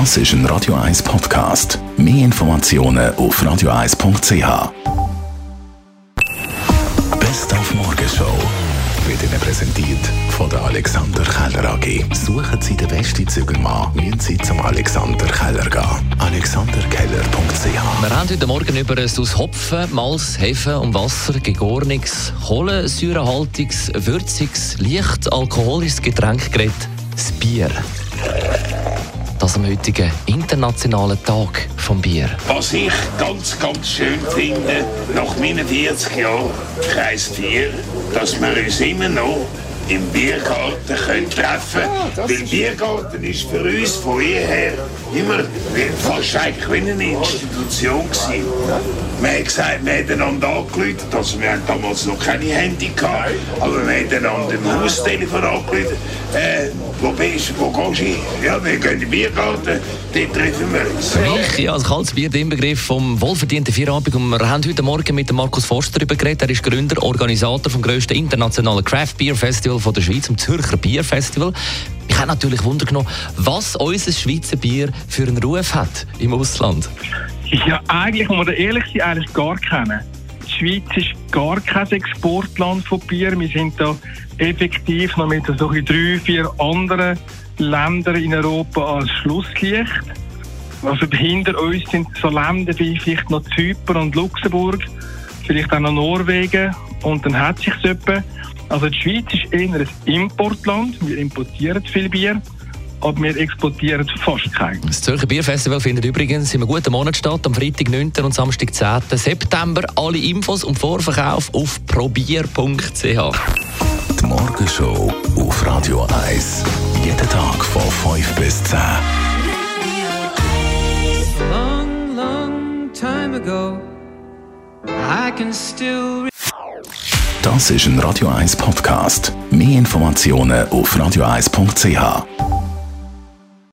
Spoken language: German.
Das ist ein Radio 1 Podcast. Mehr Informationen auf radio1.ch. Best auf Morgenshow wird Ihnen präsentiert von der Alexander Keller AG. Suchen Sie den besten Zügelmann, müssen Sie zum Alexander Keller gehen. AlexanderKeller.ch Wir haben heute Morgen über ein aus Hopfen, Malz, Hefe und Wasser gegorniges, kohlensäurehaltiges, würziges, leicht alkoholisches Getränk geredet, das Bier. Das am heutigen internationalen Tag vom Bier. Was ich ganz, ganz schön finde, nach meinen 40 Jahren Kreis 4, dass wir uns immer noch im Biergarten können treffen können. Weil Biergarten ist für uns von jeher immer fast eigentlich wie eine Institution gewesen. Wir haben gesagt, wir haben einander angerufen, also wir haben damals noch keine Handy gehabt, aber wir haben einander im Haustelefon angerufen. Äh, wo bist du, wo gehst du hin? Ja, wir gehen in den Biergarten, dort treffen wir uns. Für mich, ja, als kaltes Bier der Inbegriff vom wohlverdienten Feierabend. Und wir haben heute Morgen mit Markus Forster darüber geredet. Er ist Gründer, Organisator vom grössten internationalen Craft Beer Festival von der Schweiz, dem Zürcher Bier Festival. Ich habe natürlich Wunder genommen, was unser Schweizer Bier für einen Ruf hat im Ausland. Ja, eigentlich, muss man da ehrlich sein, eigentlich gar keinen. Die Schweiz ist gar kein Exportland von Bier. Wir sind da effektiv noch mit so drei, vier anderen Ländern in Europa als Schlusslicht. Also hinter uns sind so Länder wie vielleicht noch Zypern und Luxemburg, vielleicht auch noch Norwegen und dann hat sich etwa. Also die Schweiz ist eher ein Importland. Wir importieren viel Bier, aber wir exportieren fast kein. Das Zürcher Bierfestival findet übrigens in einem guten Monat statt, am Freitag 9. und Samstag 10. September. Alle Infos und Vorverkauf auf probier.ch. Die Morgenshow auf Radio 1. Jeden Tag von 5 bis 10. long, long time ago. I can still Das ist ein Radio 1 Podcast. Mehr Informationen auf radio1.ch.